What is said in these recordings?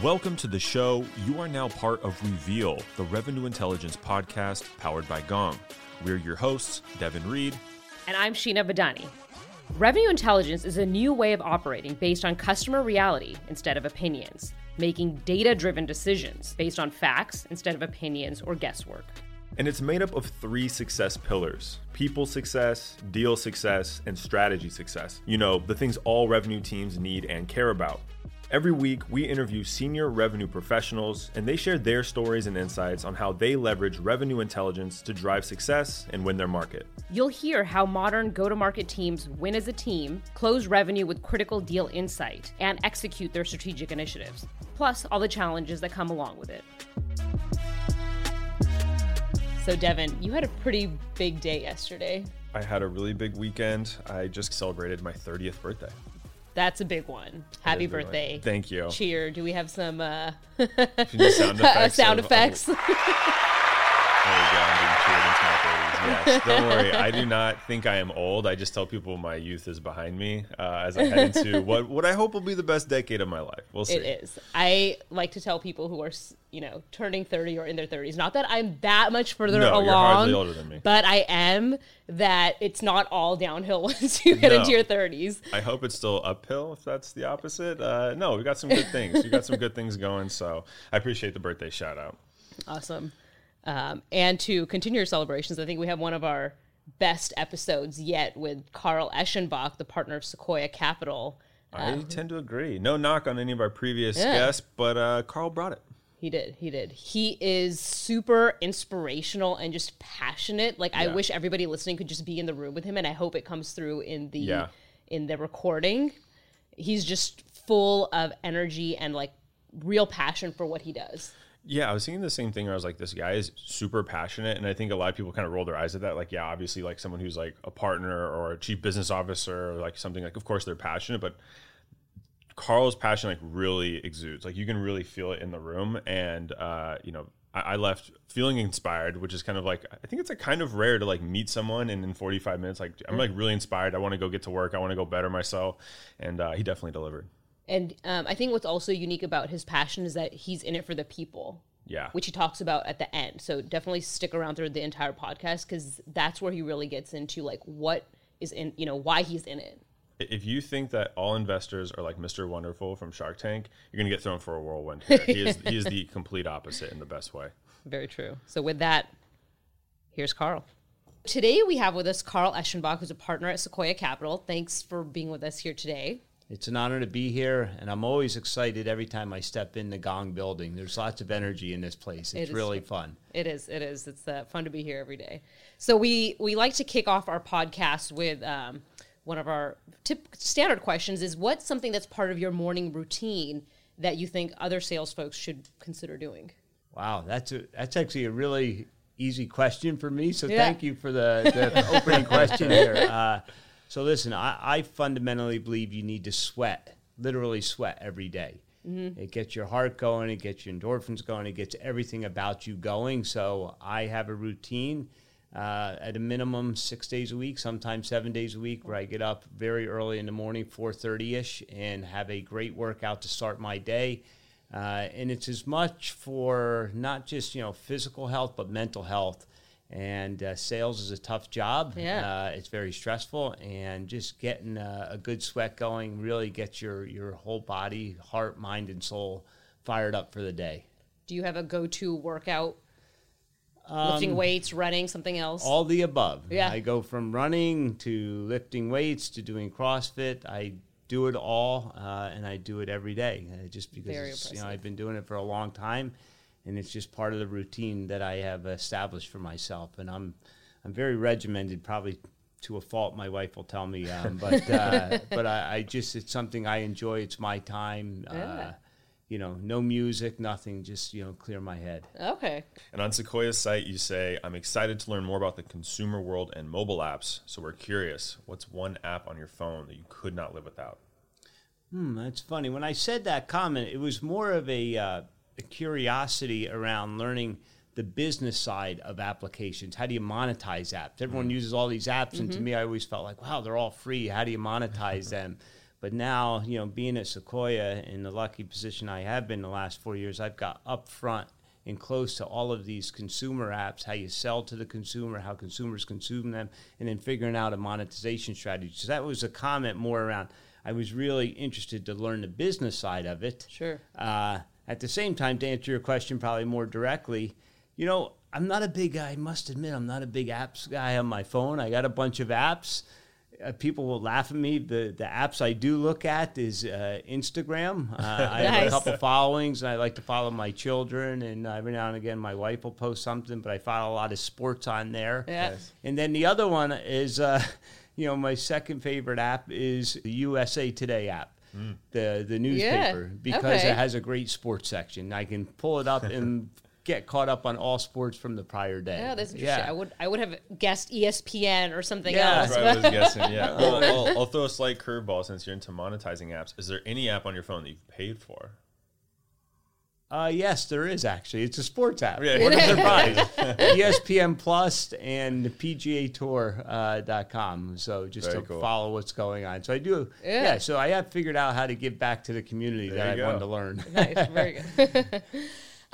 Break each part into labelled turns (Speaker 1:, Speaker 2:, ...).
Speaker 1: Welcome to the show. You are now part of Reveal, the revenue intelligence podcast powered by Gong. We're your hosts, Devin Reed.
Speaker 2: And I'm Sheena Badani. Revenue intelligence is a new way of operating based on customer reality instead of opinions, making data driven decisions based on facts instead of opinions or guesswork.
Speaker 1: And it's made up of three success pillars people success, deal success, and strategy success. You know, the things all revenue teams need and care about. Every week, we interview senior revenue professionals, and they share their stories and insights on how they leverage revenue intelligence to drive success and win their market.
Speaker 2: You'll hear how modern go to market teams win as a team, close revenue with critical deal insight, and execute their strategic initiatives, plus all the challenges that come along with it. So, Devin, you had a pretty big day yesterday.
Speaker 1: I had a really big weekend. I just celebrated my 30th birthday.
Speaker 2: That's a big one. Happy birthday.
Speaker 1: Thank you.
Speaker 2: Cheer. Do we have some uh,
Speaker 1: sound effects?
Speaker 2: sound effects?
Speaker 1: There you go. Yes. Don't worry. I do not think I am old. I just tell people my youth is behind me uh, as I head into what, what I hope will be the best decade of my life. We'll see.
Speaker 2: It is. I like to tell people who are, you know, turning 30 or in their 30s, not that I'm that much further
Speaker 1: No,
Speaker 2: along.
Speaker 1: you're hardly older than me.
Speaker 2: But I am that it's not all downhill once you get
Speaker 1: No.
Speaker 2: into your 30s.
Speaker 1: I hope it's still uphill if that's the opposite. Uh, no, we got some good things. We got some good things going. So I appreciate the birthday shout out.
Speaker 2: Awesome. Um, and to continue your celebrations, I think we have one of our best episodes yet with Carl Eschenbach, the partner of Sequoia Capital.
Speaker 1: I tend to agree. No knock on any of our previous
Speaker 2: Yeah.
Speaker 1: guests, but uh, Carl brought it.
Speaker 2: He did. He did. He is super inspirational and just passionate. Like I wish everybody listening could just be in the room with him, and I hope it comes through in the
Speaker 1: Yeah.
Speaker 2: in the recording. He's just full of energy and like real passion for what he does.
Speaker 1: Yeah, I was thinking the same thing. Where I was like, this guy is super passionate, and I think a lot of people kind of roll their eyes at that. Like, yeah, obviously, like someone who's like a partner or a chief business officer or like something like, of course they're passionate, but Carl's passion like really exudes. Like you can really feel it in the room, and uh, you know, I, I left feeling inspired, which is kind of like I think it's like kind of rare to like meet someone and in 45 minutes, like I'm like really inspired. I want to go get to work. I want to go better myself, and uh, he definitely delivered.
Speaker 2: And um, I think what's also unique about his passion is that he's in it for the people.
Speaker 1: Yeah.
Speaker 2: Which he talks about at the end. So definitely stick around through the entire podcast because that's where he really gets into like what is in, you know, why he's in it.
Speaker 1: if you think that all investors are like Mr. Wonderful from Shark Tank, you're gonna get thrown for a whirlwind. Here. He is he is the complete opposite in the best way.
Speaker 2: Very true. So with that, here's Carl. Today we have with us Carl Eschenbach, who's a partner at Sequoia Capital. Thanks for being with us here today.
Speaker 3: It's an honor to be here, and I'm always excited every time I step in the Gong building. There's lots of energy in this place. It's
Speaker 2: is
Speaker 3: really fun.
Speaker 2: It is. It is. It's uh, fun to be here every day. So we we like to kick off our podcast with um, one of our tip standard questions: is what's something that's part of your morning routine that you think other sales folks should consider doing?
Speaker 3: Wow, that's a, that's actually a really easy question for me. So
Speaker 2: Yeah.
Speaker 3: thank you for the, the opening question here. Uh, so listen, I, I fundamentally believe you need to sweat, literally sweat every day. It gets your heart going, it gets your endorphins going, it gets everything about you going. So I have a routine uh, at a minimum six days a week, sometimes seven days a week, where I get up very early in the morning, 4.30 ish, and have a great workout to start my day. Uh, and it's as much for not just you know physical health but mental health and uh, sales is a tough job
Speaker 2: Yeah.
Speaker 3: uh, it's very stressful and just getting a, a good sweat going really gets your your whole body heart mind and soul fired up for the day
Speaker 2: Do you have a go-to workout? Lifting weights, running, something else.
Speaker 3: all the above
Speaker 2: Yeah.
Speaker 3: i go from running to lifting weights to doing crossfit i do it all uh, and i do it every day uh, just because you know i've been doing it for a long time and it's just part of the routine that i have established for myself and i'm i'm very regimented probably to a fault my wife will tell me um, but uh, but I, I just it's something i enjoy it's my time
Speaker 2: Yeah.
Speaker 3: uh, you know no music nothing just you know clear my head
Speaker 2: okay.
Speaker 1: And on Sequoia's site, you say, "I'm excited to learn more about the consumer world and mobile apps. So we're curious, what's one app on your phone that you could not live without?"
Speaker 3: Hmm, that's funny. When I said that comment, it was more of a, uh, curiosity around learning the business side of applications. How do you monetize apps? Everyone uses all these apps, and to me, I always felt like, wow, they're all free. How do you monetize them? But now, you know, being at Sequoia in the lucky position I have been the last four years, I've got up front and close to all of these consumer apps, how you sell to the consumer, how consumers consume them, and then figuring out a monetization strategy. So that was a comment more around. I was really interested to learn the business side of it.
Speaker 2: Sure.
Speaker 3: Uh, at the same time, to answer your question probably more directly, you know, I'm not a big guy. I must admit, I'm not a big apps guy on my phone. I got a bunch of apps. Uh, people will laugh at me. The the apps I do look at is uh, Instagram. Uh, I have a
Speaker 2: Nice.
Speaker 3: couple followings. And I like to follow my children, and every now and again, my wife will post something. But I follow a lot of sports on there.
Speaker 2: Yeah.
Speaker 1: Nice.
Speaker 3: And then the other one is, uh, you know, my second favorite app is the USA Today app, the the newspaper, because
Speaker 2: okay.
Speaker 3: it has a great sports section. I can pull it up and get caught up on all sports from the prior day.
Speaker 2: Yeah, that's interesting. I would I would have guessed ESPN or something
Speaker 3: Yeah.
Speaker 2: else.
Speaker 1: That's what I was guessing. Yeah. Well, I'll, I'll throw a slight curveball since you're into monetizing apps. Is there any app on your phone that you've paid for?
Speaker 3: Uh, yes, there is actually. It's a sports app.
Speaker 1: Yeah.
Speaker 3: What a surprise. ESPN Plus and PGAtour.com. Uh, dot com. so just
Speaker 1: Very
Speaker 3: to
Speaker 1: cool.
Speaker 3: follow what's going on. So I do.
Speaker 2: Yeah.
Speaker 3: Yeah. So I have figured out how to give back to the community
Speaker 1: There
Speaker 3: that I wanted to learn.
Speaker 2: nice, very good.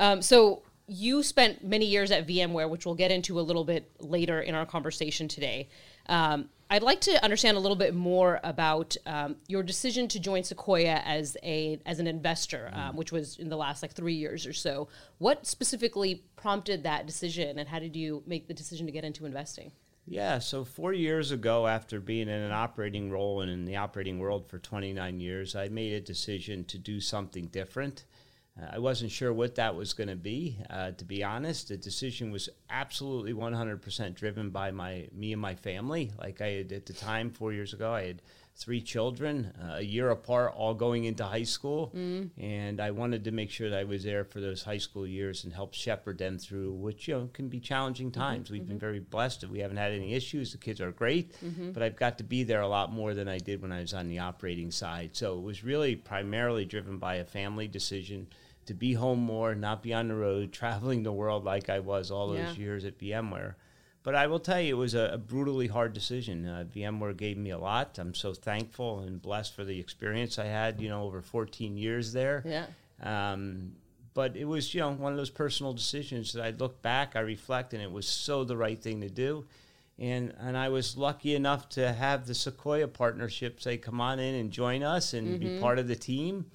Speaker 2: um, so you spent many years at VMware, which we'll get into a little bit later in our conversation today. Um, I'd like to understand a little bit more about um, your decision to join Sequoia as a as an investor, um, which was in the last like three years or so. What specifically prompted that decision, and how did you make the decision to get into investing?
Speaker 3: Yeah, so four years ago, after being in an operating role and in the operating world for 29 years, I made a decision to do something different. Uh, I wasn't sure what that was going to be. Uh, to be honest, the decision was absolutely 100% driven by my me and my family. Like I had at the time, four years ago, I had three children, uh, a year apart, all going into high school, and I wanted to make sure that I was there for those high school years and help shepherd them through, which you know can be challenging times. We've been very blessed that we haven't had any issues. The kids are great, but I've got to be there a lot more than I did when I was on the operating side. So it was really primarily driven by a family decision to be home more, not be on the road, traveling the world like I was all those
Speaker 2: Yeah.
Speaker 3: years at VMware. But I will tell you, it was a, a brutally hard decision. Uh, VMware gave me a lot. I'm so thankful and blessed for the experience I had, you know, over 14 years there.
Speaker 2: Yeah.
Speaker 3: Um, but it was, you know, one of those personal decisions that I look back, I reflect, and it was so the right thing to do. And and I was lucky enough to have the Sequoia partnership say, "Come on in and join us and be part of the team."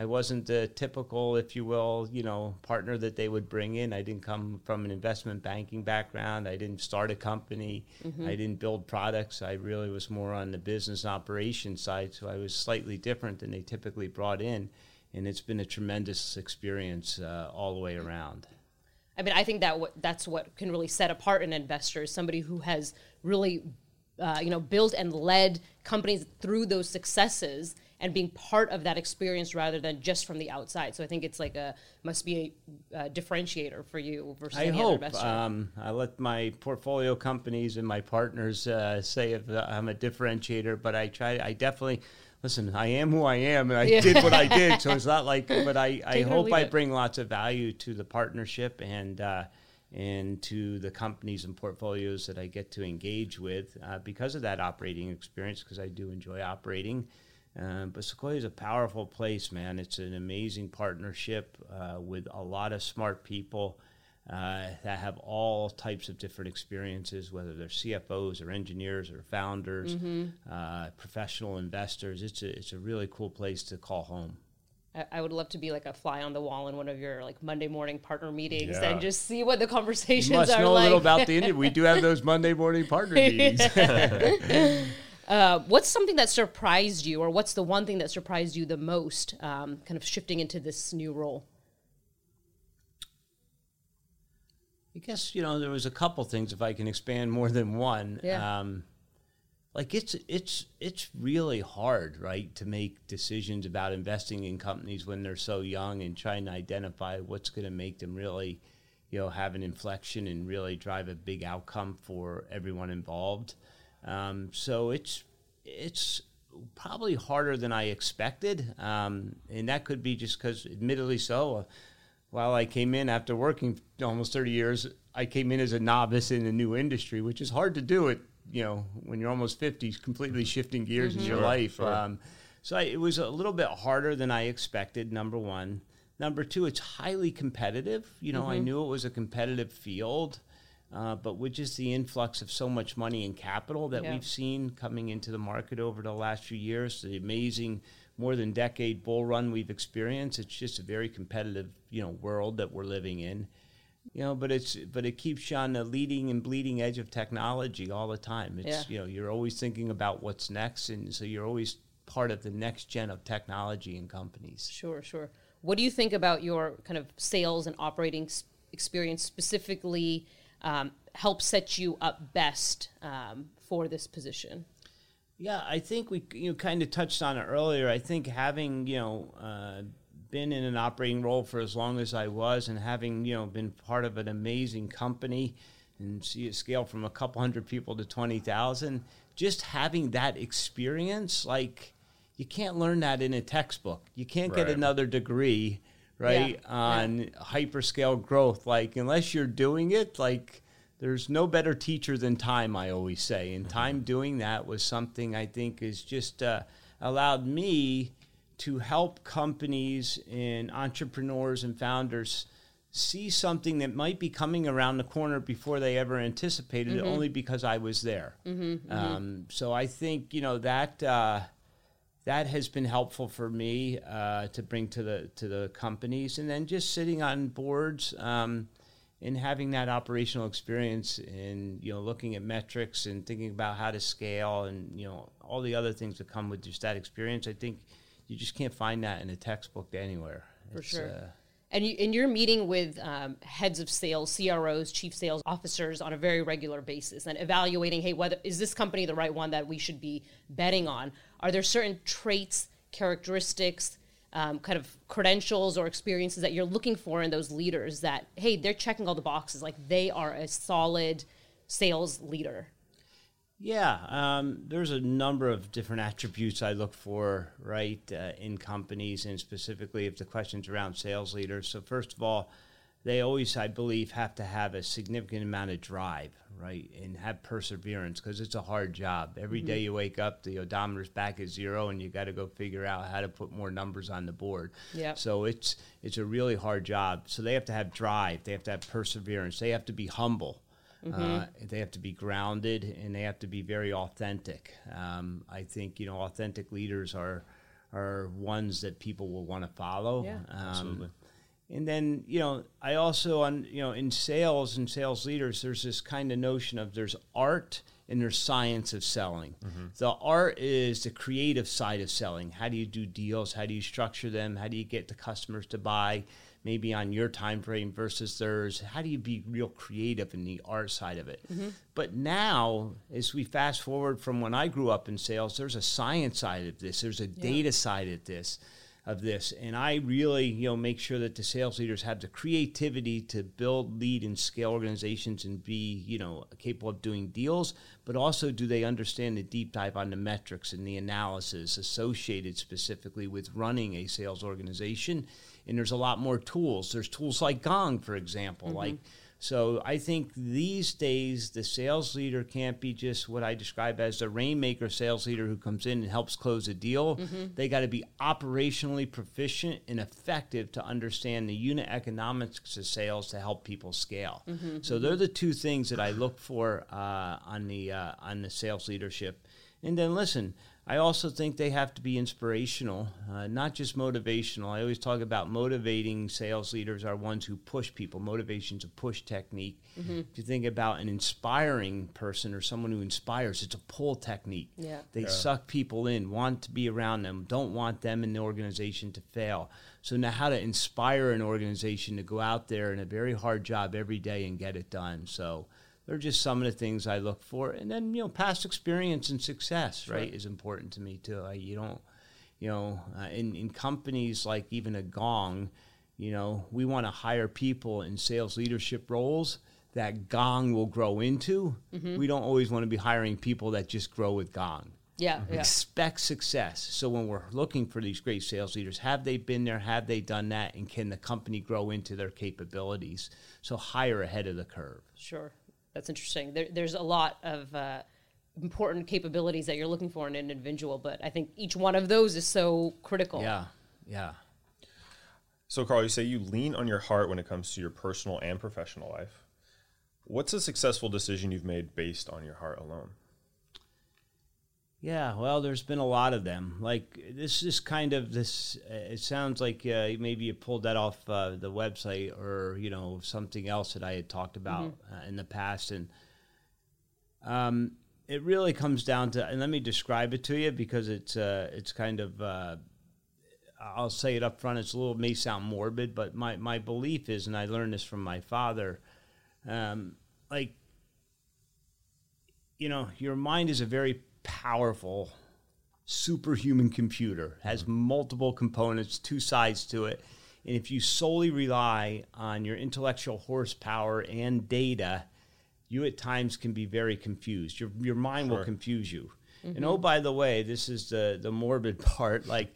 Speaker 3: I wasn't the typical, if you will, you know, partner that they would bring in. I didn't come from an investment banking background. I didn't start a company. I didn't build products. I really was more on the business operation side. So I was slightly different than they typically brought in, and it's been a tremendous experience uh, all the way around.
Speaker 2: I mean, I think that what, that's what can really set apart an investor is somebody who has really, uh, you know, built and led companies through those successes and being part of that experience rather than just from the outside. So I think it's like a must be a, uh differentiator for you versus
Speaker 3: I
Speaker 2: any
Speaker 3: hope.
Speaker 2: other.
Speaker 3: Um, I let my portfolio companies and my partners uh, say if I'm a differentiator, but I try. I definitely listen. I am who I am, and I
Speaker 2: Yeah.
Speaker 3: did what I did. So it's not like. But I, I
Speaker 2: Take
Speaker 3: hope I
Speaker 2: it.
Speaker 3: bring lots of value to the partnership and. Uh, and to the companies and portfolios that I get to engage with uh, because of that operating experience, because I do enjoy operating. Uh, but Sequoia is a powerful place, man. It's an amazing partnership uh, with a lot of smart people uh, that have all types of different experiences, whether they're CFOs or engineers or founders, uh, professional investors. It's a it's a really cool place to call home.
Speaker 2: I, I would love to be like a fly on the wall in one of your like Monday morning partner meetings
Speaker 1: Yeah.
Speaker 2: and just see what the conversations
Speaker 3: You must
Speaker 2: are
Speaker 3: know
Speaker 2: like.
Speaker 3: a little about the Indian. We do have those Monday morning partner meetings.
Speaker 2: Uh, what's something that surprised you, or what's the one thing that surprised you the most, um, kind of shifting into this new role?
Speaker 3: I guess you know there was a couple things if I can expand more than one.
Speaker 2: Yeah.
Speaker 3: Um, like it's it's it's really hard, right, to make decisions about investing in companies when they're so young and trying to identify what's going to make them really, you know, have an inflection and really drive a big outcome for everyone involved. Um, so it's it's probably harder than I expected, um, and that could be just because, admittedly, so. Uh, while I came in after working almost 30 years, I came in as a novice in a new industry, which is hard to do it, you know, when you're almost 50, completely shifting gears in your
Speaker 1: Sure,
Speaker 3: life.
Speaker 1: sure.
Speaker 3: Um, So I, it was a little bit harder than I expected. Number one. Number two, it's highly competitive. You know, I knew it was a competitive field, uh, but with just the influx of so much money and capital that
Speaker 2: Yeah.
Speaker 3: we've seen coming into the market over the last few years, the amazing more than decade bull run we've experienced, it's just a very competitive, you know, world that we're living in. You know, but it's but it keeps you on the leading and bleeding edge of technology all the time. It's
Speaker 2: Yeah.
Speaker 3: you know, you're always thinking about what's next and so you're always part of the next gen of technology and companies.
Speaker 2: Sure, sure. What do you think about your kind of sales and operating experience specifically um, help set you up best um, for this position?
Speaker 3: Yeah, I think we you know, kind of touched on it earlier. I think having you know uh, been in an operating role for as long as I was, and having you know been part of an amazing company and see it scale from a couple hundred people to twenty thousand, just having that experience, like you can't learn that in a textbook. You can't get another degree, right,
Speaker 2: Yeah,
Speaker 3: on hyperscale growth. Like unless you're doing it, like there's no better teacher than time. I always say, and time doing that was something I think is just uh, allowed me to help companies and entrepreneurs and founders see something that might be coming around the corner before they ever anticipated it, only because I was there. Um, so I think you know that uh, that has been helpful for me uh, to bring to the to the companies, and then just sitting on boards. Um, and having that operational experience and you know looking at metrics and thinking about how to scale and you know all the other things that come with just that experience i think you just can't find that in a textbook anywhere
Speaker 2: For
Speaker 3: It's,
Speaker 2: sure.
Speaker 3: uh,
Speaker 2: And, you, and you're meeting with um, heads of sales, CROs, chief sales officers on a very regular basis and evaluating, hey, whether is this company the right one that we should be betting on? Are there certain traits, characteristics, um, kind of credentials or experiences that you're looking for in those leaders that, hey, they're checking all the boxes, like they are a solid sales leader?
Speaker 3: Yeah, um, there's a number of different attributes I look for, right, uh, in companies, and specifically if the question's around sales leaders. So, first of all, they always, I believe, have to have a significant amount of drive, right, and have perseverance because it's a hard job. Every day you wake up, the odometer's back at zero, and you got to go figure out how to put more numbers on the board.
Speaker 2: Yep.
Speaker 3: So it's it's a really hard job. So they have to have drive. They have to have perseverance. They have to be humble. Uh, they have to be grounded and they have to be very authentic. Um, I think you know authentic leaders are are ones that people will want to follow.
Speaker 2: Yeah.
Speaker 3: Um,
Speaker 1: Absolutely.
Speaker 3: and then you know I also on you know in sales and sales leaders there's this kind of notion of there's art and there's science of selling. The art is the creative side of selling. How do you do deals? How do you structure them? How do you get the customers to buy? Maybe on your time frame versus theirs. How do you be real creative in the art side of it? Mm-hmm. But now, as we fast forward from when I grew up in sales, there's a science side of this. There's a data side of this of this. And I really, you know, make sure that the sales leaders have the creativity to build, lead, and scale organizations and be, you know, capable of doing deals, but also do they understand the deep dive on the metrics and the analysis associated specifically with running a sales organization. And there's a lot more tools. There's tools like Gong, for example, like so I think these days the sales leader can't be just what I describe as the rainmaker sales leader who comes in and helps close a deal. They got to be operationally proficient and effective to understand the unit economics of sales to help people scale. So they're the two things that I look for uh, on the uh, on the sales leadership. And then listen, I also think they have to be inspirational, uh, not just motivational. I always talk about motivating sales leaders are ones who push people. Motivation's a push technique. If you think about an inspiring person or someone who inspires, it's a pull technique.
Speaker 2: Yeah.
Speaker 3: They suck people in, want to be around them, don't want them in the organization to fail. So now how to inspire an organization to go out there in a very hard job every day and get it done. So they're just some of the things I look for. And then, you know, past experience and success, right, is important to me too. I, you don't, you know, uh, in, in companies like even a Gong, you know, we want to hire people in sales leadership roles that Gong will grow into. We don't always want to be hiring people that just grow with Gong
Speaker 2: Yeah, yeah.
Speaker 3: expect success. So when we're looking for these great sales leaders, have they been there? Have they done that? And can the company grow into their capabilities? So hire ahead of the curve.
Speaker 2: Sure, that's interesting. There, there's a lot of uh, important capabilities that you're looking for in an individual. But I think each one of those is so critical.
Speaker 3: Yeah, yeah.
Speaker 1: So, Carl, you say you lean on your heart when it comes to your personal and professional life. What's a successful decision you've made based on your heart alone?
Speaker 3: Yeah, well, there's been a lot of them. Like this is kind of this. Uh, it sounds like uh, maybe you pulled that off uh, the website or you know something else that I had talked about uh, in the past, and um, it really comes down to. And let me describe it to you because it's uh, it's kind of. Uh, I'll say it up front. It's a little may sound morbid, but my my belief is, and I learned this from my father. Um, like you know, your mind is a very powerful superhuman computer. Has mm-hmm. multiple components two sides to it. And if you solely rely on your intellectual horsepower and data you at times can be very confused. Your, your mind will confuse you. And oh mm-hmm. by the way this is the, the morbid part. Like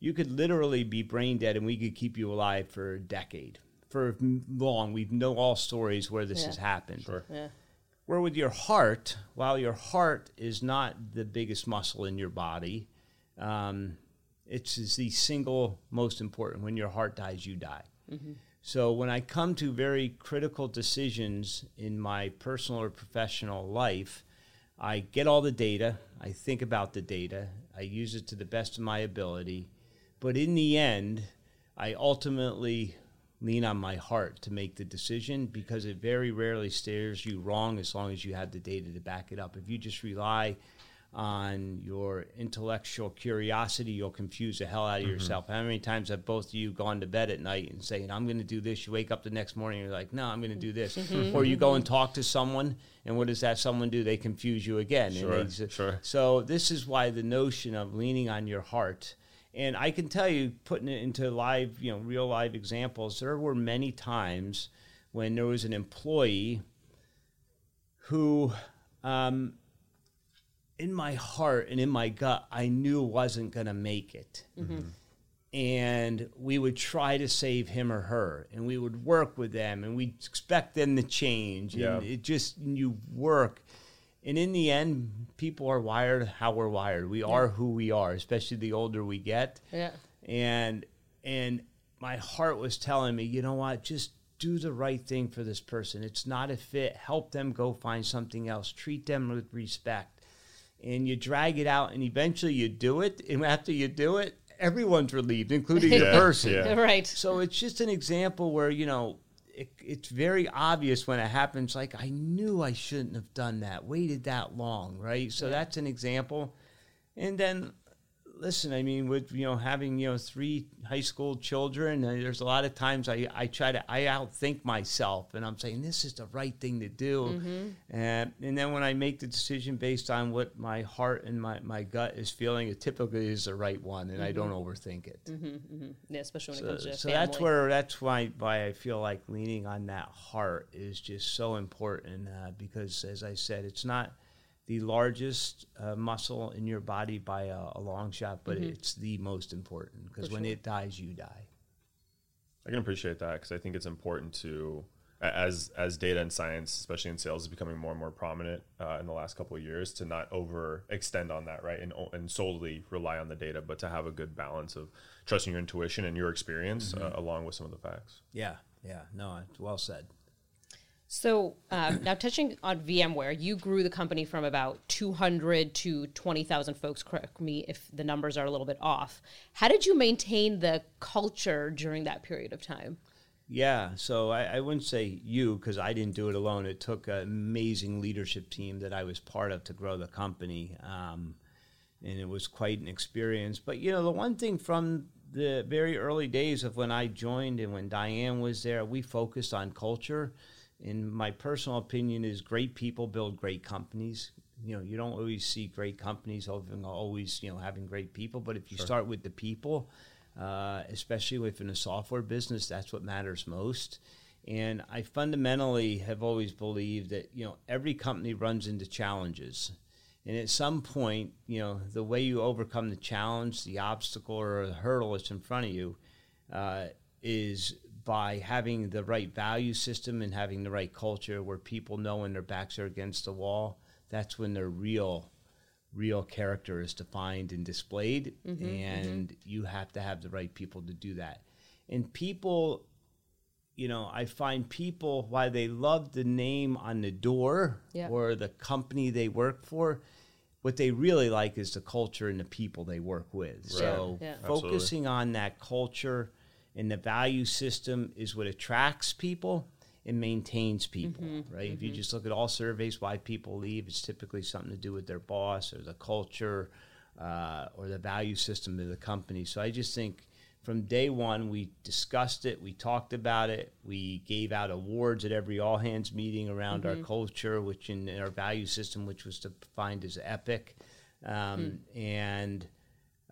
Speaker 3: you could literally be brain dead and we could keep you alive for a decade. For long. We know all stories where this
Speaker 2: Yeah.
Speaker 3: has happened.
Speaker 1: Sure.
Speaker 2: Yeah.
Speaker 3: Where with your heart, while your heart is not the biggest muscle in your body, um, it's is the single most important. When your heart dies, you die. So when I come to very critical decisions in my personal or professional life, I get all the data. I think about the data. I use it to the best of my ability. But in the end, I ultimately lean on my heart to make the decision because it very rarely steers you wrong as long as you have the data to back it up. If you just rely on your intellectual curiosity, you'll confuse the hell out of mm-hmm. yourself. How many times have both of you gone to bed at night and saying, I'm going to do this? You wake up the next morning and you're like, no, I'm going to do this. Or you go and talk to someone, and what does that someone do? They confuse you again. And
Speaker 1: Sure,
Speaker 3: they-
Speaker 1: sure.
Speaker 3: So this is why the notion of leaning on your heart. And I can tell you, putting it into live, you know, real live examples, there were many times when there was an employee who, um, in my heart and in my gut, I knew wasn't going to make it. And we would try to save him or her, and we would work with them, and we'd expect them to change.
Speaker 1: Yeah.
Speaker 3: And it just, you work. And in the end, people are wired how we're wired. We are who we are, especially the older we get
Speaker 2: Yeah.
Speaker 3: and and my heart was telling me, you know what, just do the right thing for this person. It's not a fit. Help them go find something else. Treat them with respect. And you drag it out, and eventually you do it. And after you do it, everyone's relieved, including the person.
Speaker 1: yeah.
Speaker 2: Right.
Speaker 3: So it's just an example where you know it, it's very obvious when it happens. Like I knew I shouldn't have done that. Waited that long, right? So that's an example. And then, listen, I mean, with you know having you know three high school children, uh, there's a lot of times I I try to I outthink myself, and I'm saying this is the right thing to do. And and then when I make the decision based on what my heart and my my gut is feeling, it typically is the right one, and I don't overthink it.
Speaker 2: Yeah, especially when it comes to
Speaker 3: so
Speaker 2: family.
Speaker 3: that's where that's why why I feel like leaning on that heart is just so important uh, because as I said, it's not the largest uh, muscle in your body by a, a long shot, but it's the most important because when
Speaker 2: sure.
Speaker 3: it dies, you die.
Speaker 1: I can appreciate that because I think it's important to, as as data and science, especially in sales, is becoming more and more prominent uh, in the last couple of years, to not overextend on that, right, and and solely rely on the data, but to have a good balance of trusting your intuition and your experience uh, along with some of the facts.
Speaker 3: Yeah, yeah, no, it's well said.
Speaker 2: So um, now touching on VMware, you grew the company from about 200 to 20,000 folks. Correct me if the numbers are a little bit off. How did you maintain the culture during that period of time?
Speaker 3: Yeah, so I, I wouldn't say you because I didn't do it alone. It took an amazing leadership team that I was part of to grow the company, um, and it was quite an experience. But you know, the one thing from the very early days of when I joined and when Diane was there, we focused on culture. In my personal opinion, is great people build great companies. You know, you don't always see great companies always you know having great people, but if you start with the people, uh, especially within a software business, that's what matters most. And I fundamentally have always believed that you know every company runs into challenges, and at some point, you know the way you overcome the challenge, the obstacle or the hurdle that's in front of you, uh, is by having the right value system and having the right culture where people know when their backs are against the wall that's when their real real character is defined and displayed mm-hmm, mm-hmm. and you have to have the right people to do that and people you know i find people why they love the name on the door
Speaker 2: Yeah.
Speaker 3: or the company they work for what they really like is the culture and the people they work with so
Speaker 2: Yeah.
Speaker 1: Absolutely.
Speaker 3: focusing on that culture and the value system is what attracts people and maintains people right? If you just look at all surveys why people leave it's typically something to do with their boss or the culture uh, or the value system of the company. So i just think from day one we discussed it we talked about it we gave out awards at every all hands meeting around our culture which in, in our value system which was defined as epic. Um, and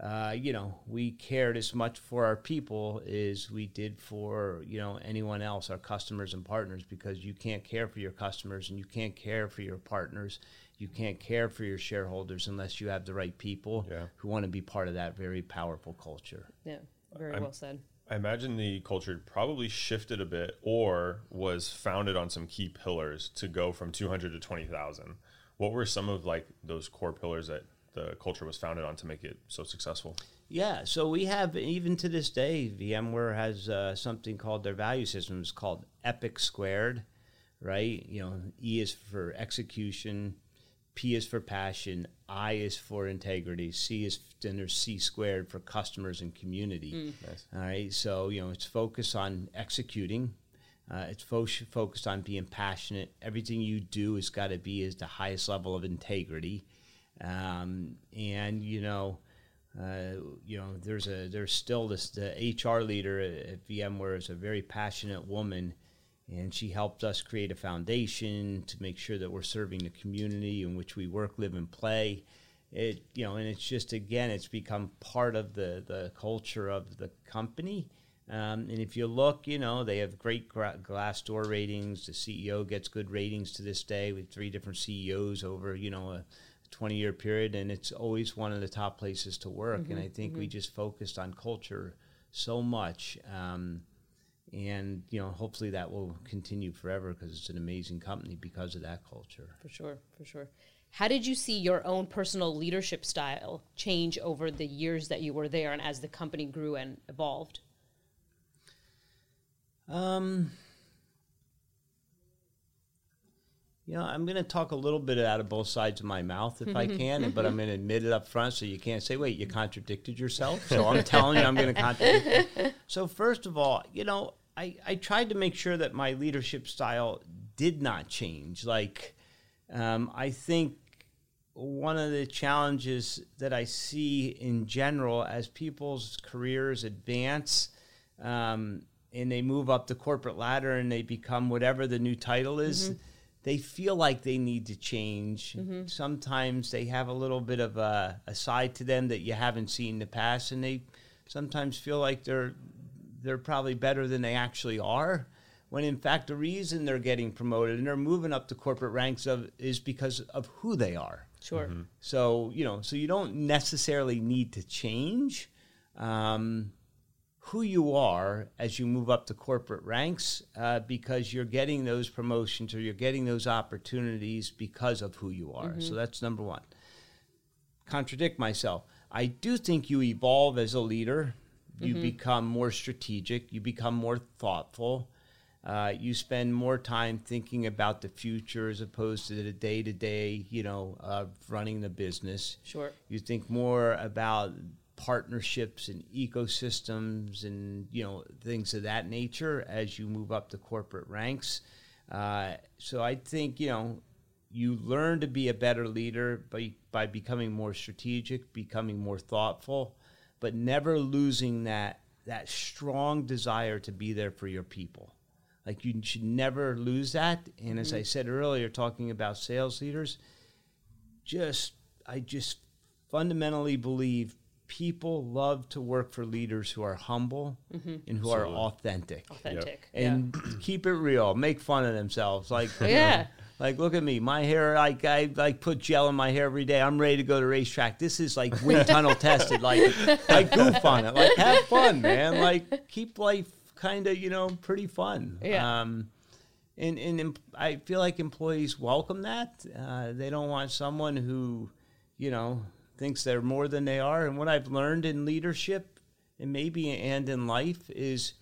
Speaker 3: uh, you know, we cared as much for our people as we did for, you know, anyone else, our customers and partners, because you can't care for your customers and you can't care for your partners. You can't care for your shareholders unless you have the right people
Speaker 1: Yeah.
Speaker 3: who want to be part of that very powerful culture.
Speaker 2: Yeah, very
Speaker 1: I'm-
Speaker 2: well said.
Speaker 1: I imagine the culture probably shifted a bit or was founded on some key pillars to go from 200 to 20,000. What were some of like those core pillars that the culture was founded on to make it so successful?
Speaker 3: Yeah, so we have even to this day, VMware has uh, something called their value system. It's called Epic Squared, right? You know, E is for execution, P is for passion, I is for integrity, C is then there's C squared for customers and community.
Speaker 1: Nice.
Speaker 3: All right, so you know it's focused on executing. Uh, it's fo- focused on being passionate. Everything you do has got to be as the highest level of integrity, um, and you know, uh, you know, there's a there's still this the HR leader at, VMware is a very passionate woman, and she helped us create a foundation to make sure that we're serving the community in which we work, live, and play. It you know, and it's just again, it's become part of the the culture of the company. Um, and if you look, you know, they have great gra- Glassdoor ratings. The CEO gets good ratings to this day with three different CEOs over, you know, a 20 year period. And it's always one of the top places to work. and I think we just focused on culture so much. Um, and, you know, hopefully that will continue forever because it's an amazing company because of that culture.
Speaker 2: For sure, for sure. How did you see your own personal leadership style change over the years that you were there and as the company grew and evolved?
Speaker 3: Um, you know, I'm going to talk a little bit out of both sides of my mouth if I can, but I'm going to admit it up front so you can't say, wait, you contradicted yourself. So I'm telling you, I'm going to contradict. you. So, first of all, you know, I, I tried to make sure that my leadership style did not change. Like, um, I think one of the challenges that I see in general as people's careers advance um, and they move up the corporate ladder and they become whatever the new title is, they feel like they need to change. Sometimes they have a little bit of a, a side to them that you haven't seen in the past, and they sometimes feel like they're they're probably better than they actually are. When in fact the reason they're getting promoted and they're moving up the corporate ranks of is because of who they are.
Speaker 2: Sure.
Speaker 3: So you know, so you don't necessarily need to change um, who you are as you move up the corporate ranks uh, because you're getting those promotions or you're getting those opportunities because of who you are. So that's number one. Contradict myself. I do think you evolve as a leader. You become more strategic. You become more thoughtful. Uh, you spend more time thinking about the future as opposed to the day to day, you know, of running the business.
Speaker 2: Sure.
Speaker 3: You think more about partnerships and ecosystems and you know things of that nature as you move up the corporate ranks. Uh, so I think you know you learn to be a better leader by by becoming more strategic, becoming more thoughtful, but never losing that that strong desire to be there for your people. Like you should never lose that. And as I said earlier, talking about sales leaders, just I just fundamentally believe people love to work for leaders who are humble and who are
Speaker 1: Absolutely.
Speaker 2: Mm-hmm.
Speaker 3: authentic
Speaker 2: Authentic.
Speaker 3: and keep it real, make fun of themselves. Like you
Speaker 2: Yeah.
Speaker 3: know, like look at me, my hair. Like I like put gel in my hair every day. I'm ready to go to racetrack. This is like wind tunnel tested. Like like goof on it. Like have fun, man. Like keep life kind of you know pretty fun.
Speaker 2: Yeah.
Speaker 3: Um, and and em- I feel like employees welcome that. Uh, they don't want someone who, you know, thinks they're more than they are. And what I've learned in leadership, and maybe and in life, is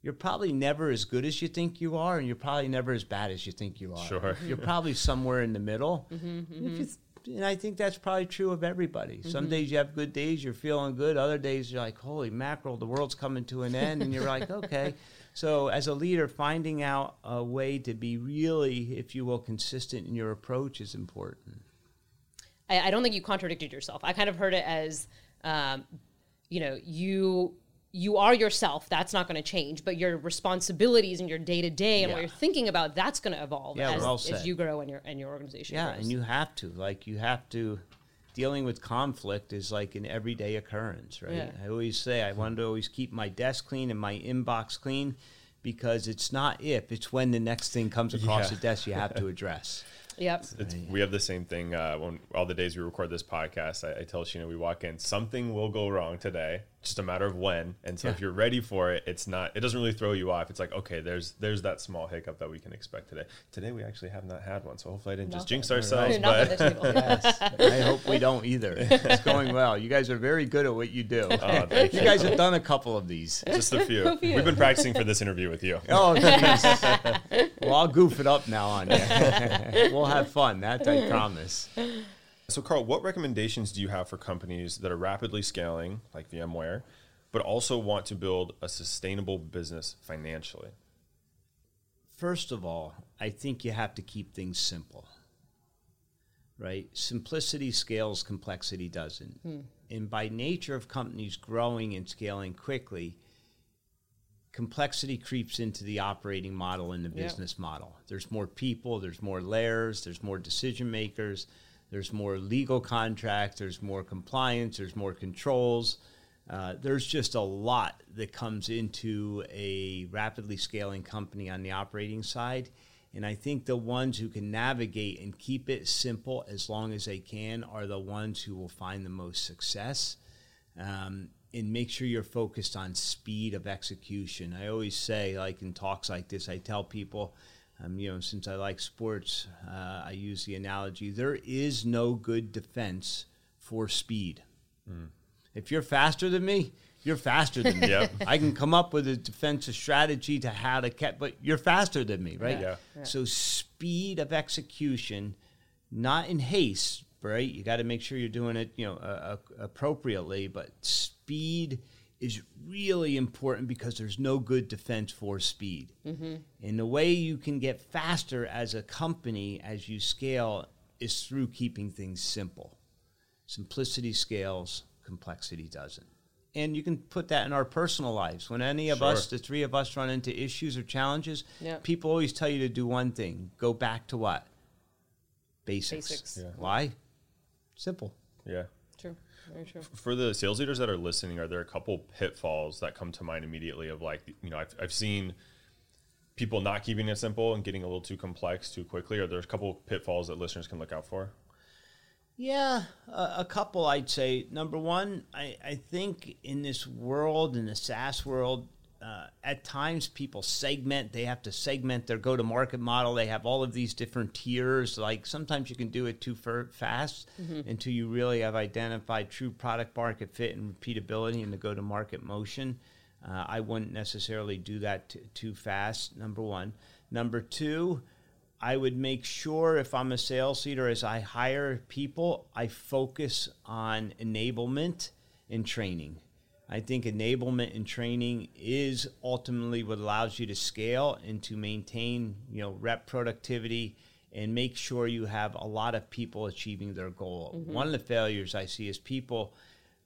Speaker 3: you're probably never as good as you think you are, and you're probably never as bad as you think you are.
Speaker 1: Sure.
Speaker 3: You're probably somewhere in the middle. Mm-hmm, mm-hmm. If it's- and I think that's probably true of everybody. Mm-hmm. Some days you have good days, you're feeling good. Other days you're like, holy mackerel, the world's coming to an end. And you're like, okay. So, as a leader, finding out a way to be really, if you will, consistent in your approach is important.
Speaker 2: I, I don't think you contradicted yourself. I kind of heard it as, um, you know, you you are yourself. That's not going to change, but your responsibilities and your day to day and what you're thinking about that's going to evolve
Speaker 3: Yeah,
Speaker 2: as, as you grow and your and your organization.
Speaker 3: Yeah,
Speaker 2: grows.
Speaker 3: and you have to. Like, you have to. Dealing with conflict is like an everyday occurrence, right?
Speaker 2: Yeah.
Speaker 3: I always say I want to always keep my desk clean and my inbox clean because it's not if, it's when the next thing comes across
Speaker 1: Yeah.
Speaker 3: the desk you have to address.
Speaker 2: Yep.
Speaker 1: It's, we have the same thing uh, when all the days we record this podcast. I, I tell Sheena we walk in, something will go wrong today, just a matter of when. And so if you're ready for it, it's not. It doesn't really throw you off. It's like okay, there's there's that small hiccup that we can expect today. Today we actually have not had one, so hopefully I didn't just jinx ourselves.
Speaker 2: Not on
Speaker 1: But.
Speaker 3: Yes. I hope we don't either. It's going well. You guys are very good at what you do.
Speaker 1: Oh, thank
Speaker 3: you guys have done a couple of these.
Speaker 1: just a few.
Speaker 2: few.
Speaker 1: We've been practicing for this interview with you.
Speaker 3: Oh, geez. well, I'll goof it up now on you. we'll have fun. That I promise.
Speaker 1: So, Carl, what recommendations do you have for companies that are rapidly scaling, like VMware, but also want to build a sustainable business financially?
Speaker 3: First of all, I think you have to keep things simple. Right? Simplicity scales, complexity doesn't. Hmm. And by nature of companies growing and scaling quickly, complexity creeps into the operating model and the
Speaker 2: Yeah.
Speaker 3: business model. There's more people, there's more layers, there's more decision makers, there's more legal contracts, there's more compliance, there's more controls. Uh, there's just a lot that comes into a rapidly scaling company on the operating side. And I think the ones who can navigate and keep it simple as long as they can are the ones who will find the most success um, and make sure you're focused on speed of execution. I always say, like in talks like this, I tell people, um, you know, since I like sports, uh, I use the analogy: there is no good defense for speed. If you're faster than me, you're faster than me.
Speaker 1: Yep.
Speaker 3: I can come up with a defensive strategy to how to catch, but you're faster than me, right?
Speaker 1: Yeah.
Speaker 3: So speed of execution, not in haste, right? You got to make sure you're doing it, you know, uh, uh, appropriately. But speed is really important because there's no good defense for speed. Mm-hmm. And the way you can get faster as a company as you scale is through keeping things simple. Simplicity scales, complexity doesn't. And you can put that in our personal lives. When any of
Speaker 1: Sure.
Speaker 3: us, the three of us, run into issues or challenges,
Speaker 2: Yeah.
Speaker 3: people always tell you to do one thing go back to what? Basics.
Speaker 2: Basics.
Speaker 1: Yeah.
Speaker 3: Why? Simple.
Speaker 1: Yeah.
Speaker 2: True. Very true.
Speaker 1: For the sales leaders that are listening, are there a couple pitfalls that come to mind immediately of like, you know, I've, I've seen people not keeping it simple and getting a little too complex too quickly? Are there a couple pitfalls that listeners can look out for?
Speaker 3: Yeah, a, a couple I'd say. Number one, I, I think in this world, in the SaaS world, uh, at times people segment. They have to segment their go to market model. They have all of these different tiers. Like sometimes you can do it too fur- fast until you really have identified true product market fit and repeatability in the go to market motion. Uh, I wouldn't necessarily do that t- too fast, number one. Number two, I would make sure if I'm a sales leader, as I hire people, I focus on enablement and training. I think enablement and training is ultimately what allows you to scale and to maintain, you know, rep productivity and make sure you have a lot of people achieving their goal. One of the failures I see is people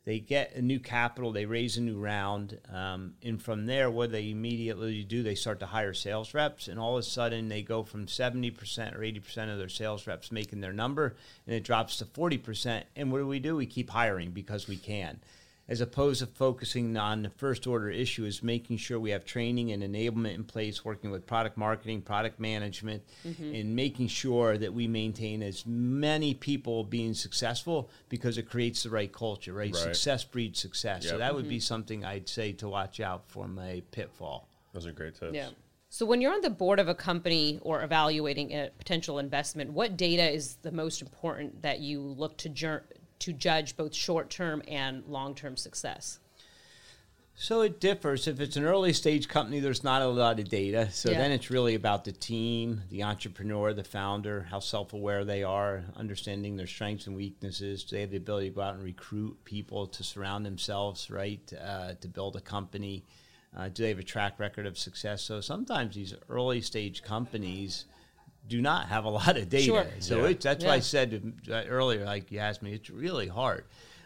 Speaker 3: they get a new capital, they raise a new round, um, and from there, what they immediately do, they start to hire sales reps, and all of a sudden, they go from seventy percent or eighty percent of their sales reps making their number, and it drops to forty percent. And what do we do? We keep hiring because we can as opposed to focusing on the first order issue is making sure we have training and enablement in place working with product marketing product management mm-hmm. and making sure that we maintain as many people being successful because it creates the right culture right,
Speaker 1: Right.
Speaker 3: success breeds success so that would be mm-hmm. something i'd say to watch out for my pitfall
Speaker 1: Those are great tips.
Speaker 2: Yeah. So, when you're on the board of a company or evaluating a potential investment, what data is the most important that you look to, jur- to judge both short term and long term success?
Speaker 3: So it differs. If it's an early stage company, there's not a lot of data. So
Speaker 2: Yeah.
Speaker 3: then it's really about the team, the entrepreneur, the founder, how self aware they are, understanding their strengths and weaknesses. Do they have the ability to go out and recruit people to surround themselves, right, uh, to build a company? Uh, do they have a track record of success? So sometimes these early stage companies do not have a lot of data.
Speaker 2: Sure.
Speaker 3: So
Speaker 1: Yeah.
Speaker 3: it, that's why I said uh, earlier, like you asked me, it's really hard.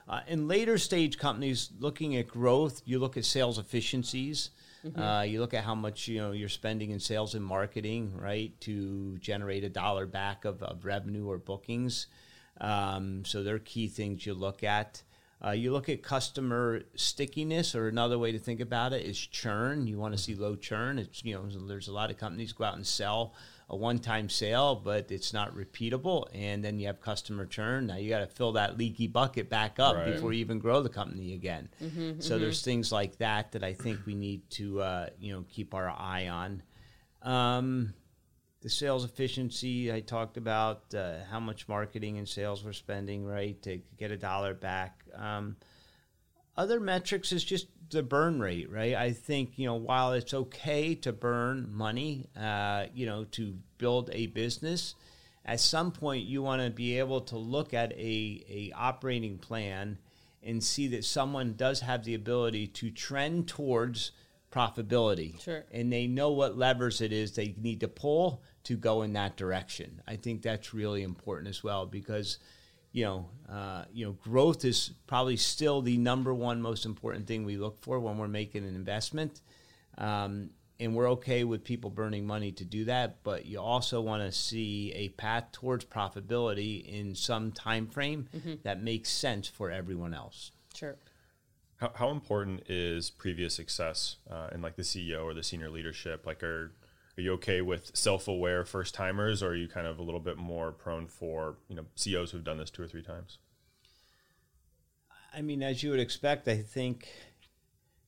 Speaker 3: Uh, in later stage companies, looking at growth, you look at sales efficiencies. Uh, you look at how much you know you're spending in sales and marketing, right, to generate a dollar back of, of revenue or bookings. Um, so they're key things you look at. Uh, you look at customer stickiness, or another way to think about it is churn. You want to see low churn. It's you know there's a lot of companies go out and sell a one-time sale, but it's not repeatable, and then you have customer churn. Now you got to fill that leaky bucket back up
Speaker 1: Right.
Speaker 3: before you even grow the company again. so there's things like that that I think we need to uh, you know keep our eye on. Um, the sales efficiency I talked about, uh, how much marketing and sales we're spending, right, to get a dollar back. Um, other metrics is just the burn rate, right? I think you know while it's okay to burn money, uh, you know, to build a business, at some point you want to be able to look at a a operating plan and see that someone does have the ability to trend towards profitability
Speaker 2: Sure.
Speaker 3: and they know what levers it is they need to pull to go in that direction. I think that's really important as well because, you know, uh, you know, growth is probably still the number one most important thing we look for when we're making an investment. Um, and we're okay with people burning money to do that, but you also want to see a path towards profitability in some time frame that makes sense for everyone else.
Speaker 2: Sure.
Speaker 1: How, how important is previous success uh, in like the CEO or the senior leadership? Like, are are you okay with self-aware first timers, or are you kind of a little bit more prone for you know CEOs who've done this two or three times?
Speaker 3: I mean, as you would expect, I think,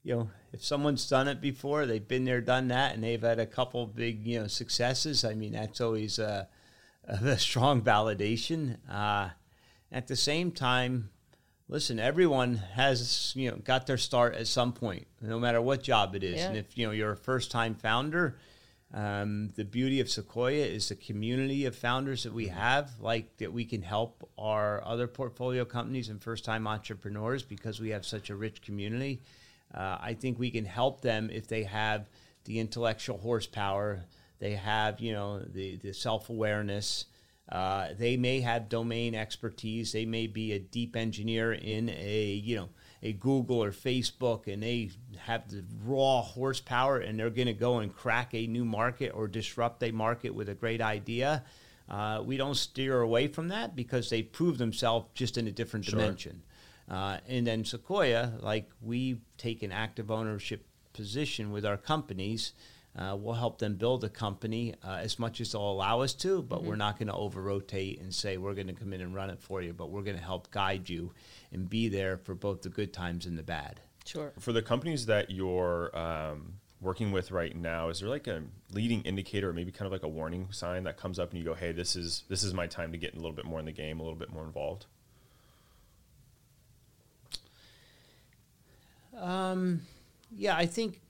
Speaker 3: you know, if someone's done it before, they've been there, done that, and they've had a couple big, you know, successes. I mean, that's always a, a strong validation. Uh, at the same time, listen, everyone has, you know, got their start at some point, no matter what job it is.
Speaker 2: Yeah.
Speaker 3: And if, you know, you're a first time founder, um, the beauty of Sequoia is the community of founders that we have, like that we can help our other portfolio companies and first time entrepreneurs because we have such a rich community. Uh, I think we can help them if they have the intellectual horsepower, they have, you know, the, the self awareness. Uh, they may have domain expertise. They may be a deep engineer in a, you know, a Google or Facebook, and they have the raw horsepower, and they're going to go and crack a new market or disrupt a market with a great idea. Uh, we don't steer away from that because they prove themselves just in a different dimension. Uh, and then Sequoia, like we take an active ownership position with our companies. Uh, we'll help them build a company uh, as much as they'll allow us to, but we're not going to over rotate and say we're going to come in and run it for you, but we're going to help guide you and be there for both the good times and the bad.
Speaker 2: Sure.
Speaker 1: For the companies that you're um, working with right now, is there like a leading indicator or maybe kind of like a warning sign that comes up and you go, "Hey, this is this is my time to get a little bit more in the game, a little bit more involved"?
Speaker 3: Um, yeah, I think.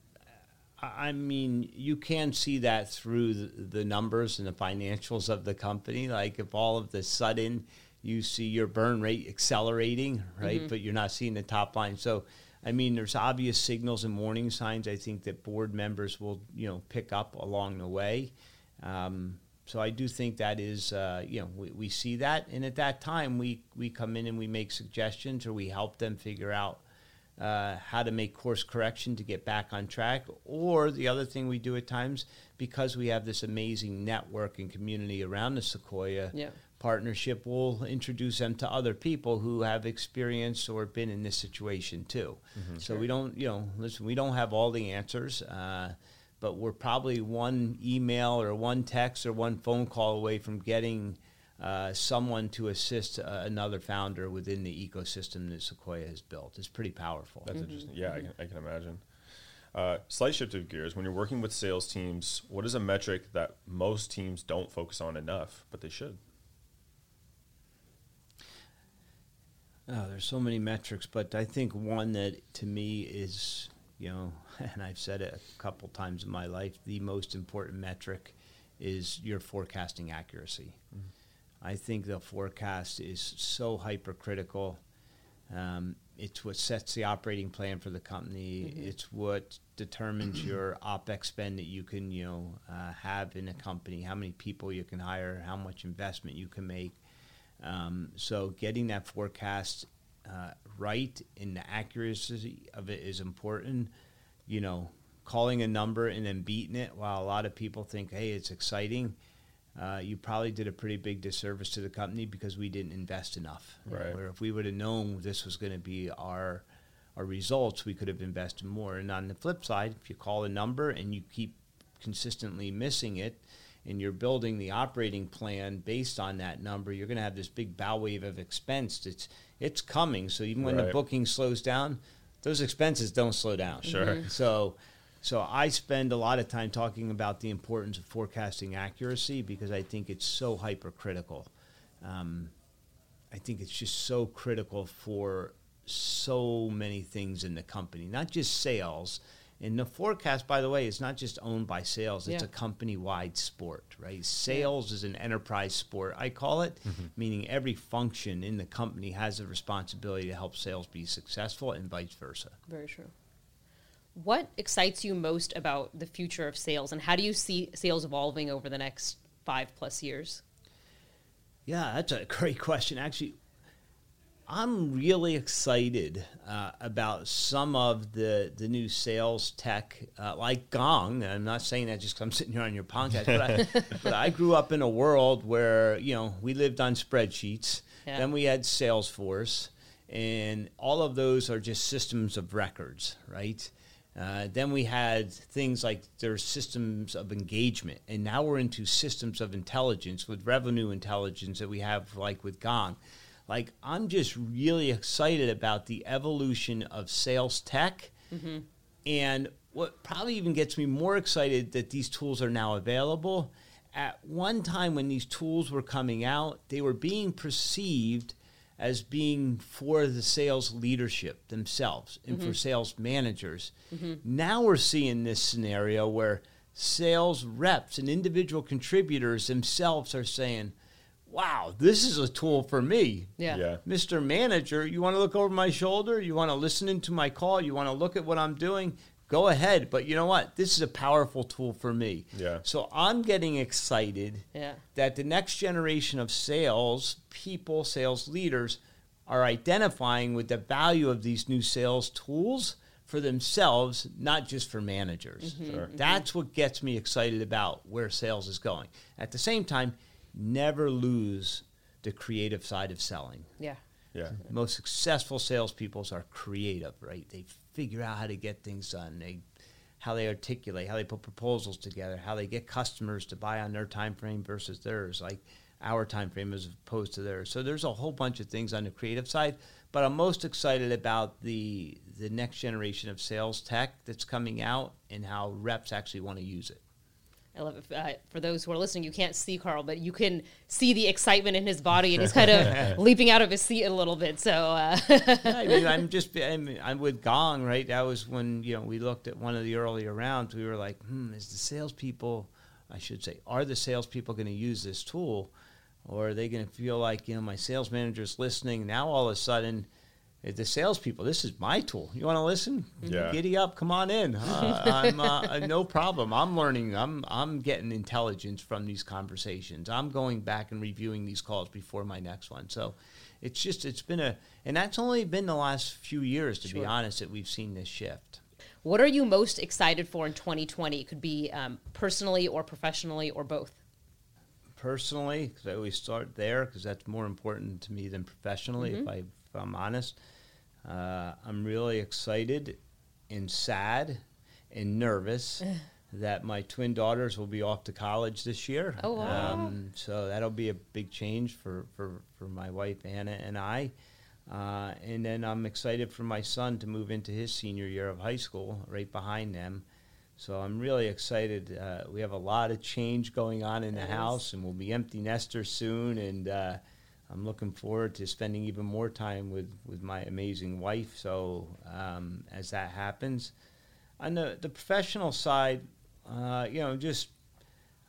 Speaker 3: I I mean, you can see that through the, the numbers and the financials of the company. Like, if all of the sudden you see your burn rate accelerating, right, but you're not seeing the top line. So, I mean, there's obvious signals and warning signs. I think that board members will, you know, pick up along the way. Um, so I do think that is, uh, you know, we, we see that, and at that time we we come in and we make suggestions or we help them figure out uh, how to make course correction to get back on track. Or the other thing we do at times, because we have this amazing network and community around the Sequoia
Speaker 2: Yeah.
Speaker 3: Partnership, we'll introduce them to other people who have experience or been in this situation too. So we don't, you know, listen, we don't have all the answers. Uh, but we're probably one email or one text or one phone call away from getting uh, someone to assist uh, another founder within the ecosystem that Sequoia has built. It's pretty powerful.
Speaker 1: That's interesting. Yeah, I can, I can imagine. Uh, slight shift of gears. When you're working with sales teams, what is a metric that most teams don't focus on enough, but they should?
Speaker 3: Oh, there's so many metrics, but I think one that to me is, you know, and I've said it a couple times in my life, the most important metric is your forecasting accuracy. Mm-hmm. I think the forecast is so hypercritical. Um, it's what sets the operating plan for the company. Mm-hmm. It's what determines your OPEX spend that you can, you know, uh, have in a company, how many people you can hire, how much investment you can make. Um, so getting that forecast uh, right and the accuracy of it is important. You know, calling a number and then beating it, while a lot of people think, hey, it's exciting, uh, you probably did a pretty big disservice to the company because we didn't invest enough.
Speaker 1: Right.
Speaker 3: Where if we would have known this was going to be our our results, we could have invested more. And on the flip side, if you call a number and you keep consistently missing it, and you're building the operating plan based on that number, you're going to have this big bow wave of expense. It's it's coming. So even when
Speaker 1: right.
Speaker 3: the booking slows down, those expenses don't slow down.
Speaker 1: Sure. Mm-hmm.
Speaker 3: So so I spend a lot of time talking about the importance of forecasting accuracy because I think it's so hypercritical. Um, I think it's just so critical for so many things in the company, not just sales and the forecast, by the way, is not just owned by sales, it's
Speaker 2: yeah.
Speaker 3: a company wide sport, right? Sales yeah. is an enterprise sport, I call it, mm-hmm. meaning every function in the company has a responsibility to help sales be successful and vice versa.
Speaker 2: Very true. What excites you most about the future of sales, and how do you see sales evolving over the next five plus years?
Speaker 3: Yeah, that's a great question. Actually, I'm really excited uh, about some of the, the new sales tech, uh, like Gong. I'm not saying that just because I'm sitting here on your podcast, but I, but I grew up in a world where you know we lived on spreadsheets. Yeah. Then we had Salesforce, and all of those are just systems of records, right? Uh, then we had things like there's systems of engagement, and now we're into systems of intelligence with revenue intelligence that we have like with Gong. Like, I'm just really excited about the evolution of sales tech. Mm-hmm. And what probably even gets me more excited that these tools are now available. At one time when these tools were coming out, they were being perceived as being for the sales leadership themselves and mm-hmm. for sales managers. Mm-hmm. Now we're seeing this scenario where sales reps and individual contributors themselves are saying, wow, this is a tool for me.
Speaker 2: Yeah.
Speaker 1: yeah.
Speaker 3: Mr. Manager, you want to look over my shoulder? You want to listen into my call? You want to look at what I'm doing? Go ahead. But you know what? This is a powerful tool for me.
Speaker 1: Yeah.
Speaker 3: So I'm getting excited
Speaker 2: yeah.
Speaker 3: that the next generation of sales people, sales leaders, are identifying with the value of these new sales tools for themselves, not just for managers.
Speaker 1: Mm-hmm, sure.
Speaker 3: That's what gets me excited about where sales is going. At the same time, never lose the creative side of selling.
Speaker 2: Yeah.
Speaker 1: Yeah.
Speaker 3: Most successful salespeople are creative, right? They figure out how to get things done. They how they articulate, how they put proposals together, how they get customers to buy on their time frame versus theirs, like our time frame as opposed to theirs. So there's a whole bunch of things on the creative side, but I'm most excited about the the next generation of sales tech that's coming out and how reps actually want to use it.
Speaker 2: I love it. Uh, for those who are listening, you can't see Carl, but you can see the excitement in his body, and he's kind of leaping out of his seat a little bit. So uh.
Speaker 3: I mean, I'm just I'm, I'm, with Gong, right? That was when you know we looked at one of the earlier rounds. We were like, hmm, is the salespeople, I should say, are the salespeople going to use this tool, or are they going to feel like you know my sales manager's listening? Now all of a sudden the salespeople, this is my tool. You want to listen?
Speaker 1: Yeah.
Speaker 3: Giddy up, come on in. Uh, I'm uh, no problem. I'm learning. I'm I'm getting intelligence from these conversations. I'm going back and reviewing these calls before my next one. So, it's just it's been a and that's only been the last few years, to sure. be honest, that we've seen this shift.
Speaker 2: What are you most excited for in 2020? It could be um, personally or professionally or both.
Speaker 3: Personally, because I always start there because that's more important to me than professionally. Mm-hmm. If I if I'm honest. Uh, I'm really excited and sad and nervous that my twin daughters will be off to college this year.
Speaker 2: Oh, wow. Um,
Speaker 3: so that'll be a big change for, for, for my wife, Anna, and I. Uh, and then I'm excited for my son to move into his senior year of high school right behind them. So I'm really excited. Uh, we have a lot of change going on in the
Speaker 2: Nice.
Speaker 3: house, and we'll be empty nesters soon. And uh, I'm looking forward to spending even more time with, with my amazing wife. So um, as that happens, on the the professional side, uh, you know, just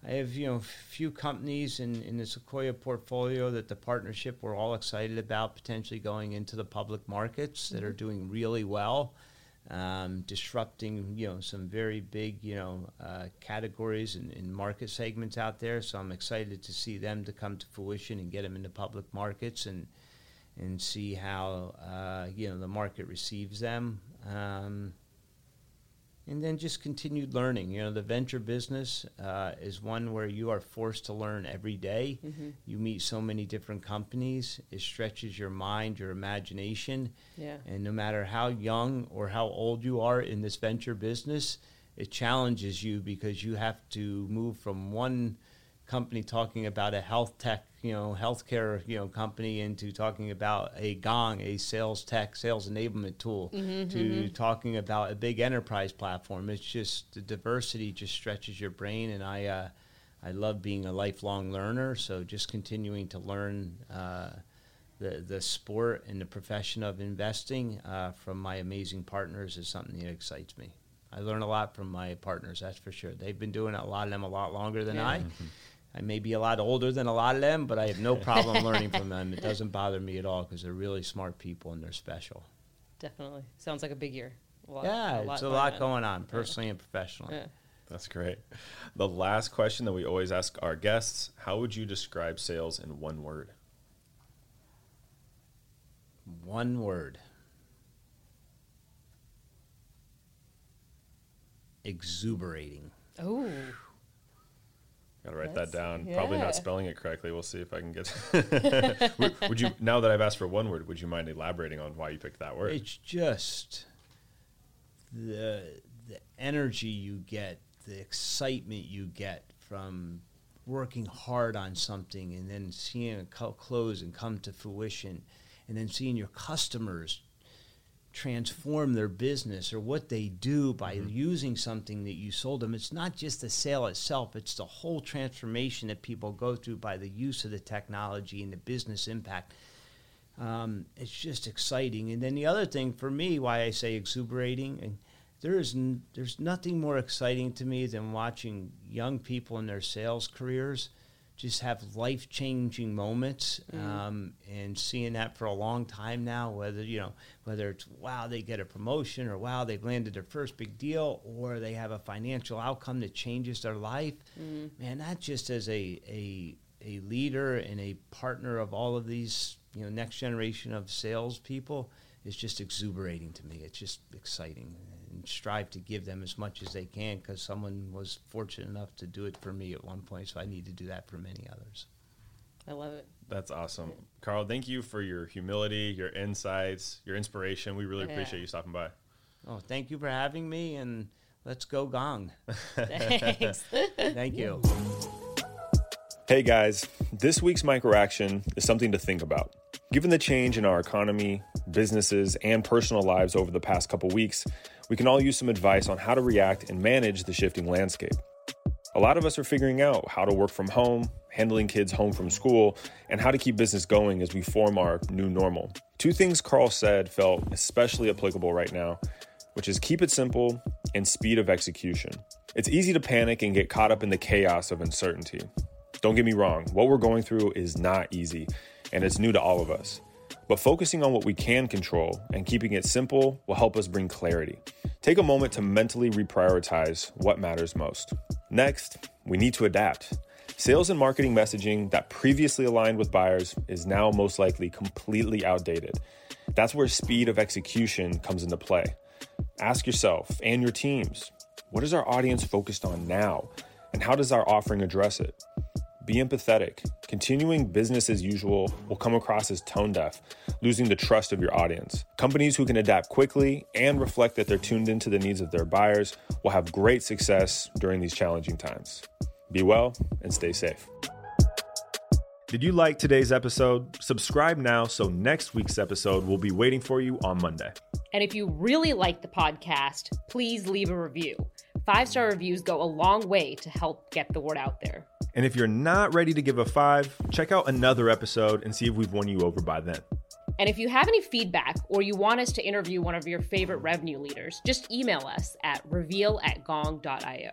Speaker 3: I have you know a few companies in, in the Sequoia portfolio that the partnership we're all excited about potentially going into the public markets that are doing really well, um, disrupting you know some very big you know uh, categories and, and market segments out there. So I'm excited to see them to come to fruition and get them into public markets and and see how uh, you know the market receives them. Um, and then just continued learning. You know, the venture business uh, is one where you are forced to learn every day. You meet so many different companies. It stretches your mind, your imagination.
Speaker 2: Yeah.
Speaker 3: And no matter how young or how old you are in this venture business, it challenges you because you have to move from one company talking about a health tech, you know, healthcare, you know, company into talking about a Gong, a sales tech, sales enablement tool, to talking about a big enterprise platform. It's just the diversity just stretches your brain, and I, uh, I love being a lifelong learner. So just continuing to learn. Uh, the, the sport and the profession of investing uh, from my amazing partners is something that excites me. I learn a lot from my partners, that's for sure. They've been doing it, a lot of them a lot longer than
Speaker 2: Yeah.
Speaker 3: I. I may be a lot older than a lot of them, but I have no problem learning from them. It doesn't bother me at all because they're really smart people and they're special.
Speaker 2: Definitely. Sounds like a big year. A lot-
Speaker 3: yeah, it's a lot going on,
Speaker 2: Yeah.
Speaker 3: personally and professionally.
Speaker 2: Yeah.
Speaker 1: That's great. The last question that we always ask our guests How would you describe sales in one word?
Speaker 3: One word exuberating.
Speaker 2: Oh,
Speaker 1: Got to write
Speaker 2: That's-
Speaker 1: that down. Probably not spelling it correctly. We'll see if I can get. would, would you now that I've asked for one word? Would you mind elaborating on why you picked that word?
Speaker 3: It's just the the energy you get, the excitement you get from working hard on something and then seeing it co- close and come to fruition, and then seeing your customers transform their business or what they do by using something that you sold them. It's not just the sale itself, it's the whole transformation that people go through by the use of the technology and the business impact. Um, it's just exciting. And then the other thing for me, why I say exuberating, and there is n- there's nothing more exciting to me than watching young people in their sales careers just have life changing moments, um, and seeing that for a long time now. Whether you know whether it's wow they get a promotion or wow they've landed their first big deal or they have a financial outcome that changes their life. Man, that just as a a a leader and a partner of all of these you know next generation of salespeople is just exuberating to me. It's just exciting and strive to give them as much as they can because someone was fortunate enough to do it for me at one point, so I need to do that for many others.
Speaker 2: I love it.
Speaker 1: That's awesome, Carl. Thank you for your humility, your insights, your inspiration. We really
Speaker 2: Yeah.
Speaker 1: appreciate you stopping by.
Speaker 3: Oh, thank you for having me, and let's go gong.
Speaker 2: Thanks.
Speaker 3: Thank you.
Speaker 1: Hey guys, this week's micro action is something to think about. Given the change in our economy, businesses, and personal lives over the past couple weeks, we can all use some advice on how to react and manage the shifting landscape. A lot of us are figuring out how to work from home, handling kids home from school, and how to keep business going as we form our new normal. Two things Carl said felt especially applicable right now, which is keep it simple and speed of execution. It's easy to panic and get caught up in the chaos of uncertainty. Don't get me wrong, what we're going through is not easy, and it's new to all of us. But focusing on what we can control and keeping it simple will help us bring clarity. Take a moment to mentally reprioritize what matters most. Next, we need to adapt. Sales and marketing messaging that previously aligned with buyers is now most likely completely outdated. That's where speed of execution comes into play. Ask yourself and your teams what is our audience focused on now, and how does our offering address it? Be empathetic. Continuing business as usual will come across as tone deaf, losing the trust of your audience. Companies who can adapt quickly and reflect that they're tuned into the needs of their buyers will have great success during these challenging times. Be well and stay safe. Did you like today's episode? Subscribe now so next week's episode will be waiting for you on Monday.
Speaker 2: And if you really like the podcast, please leave a review. Five star reviews go a long way to help get the word out there.
Speaker 1: And if you're not ready to give a five, check out another episode and see if we've won you over by then.
Speaker 2: And if you have any feedback or you want us to interview one of your favorite revenue leaders, just email us at reveal at gong.io.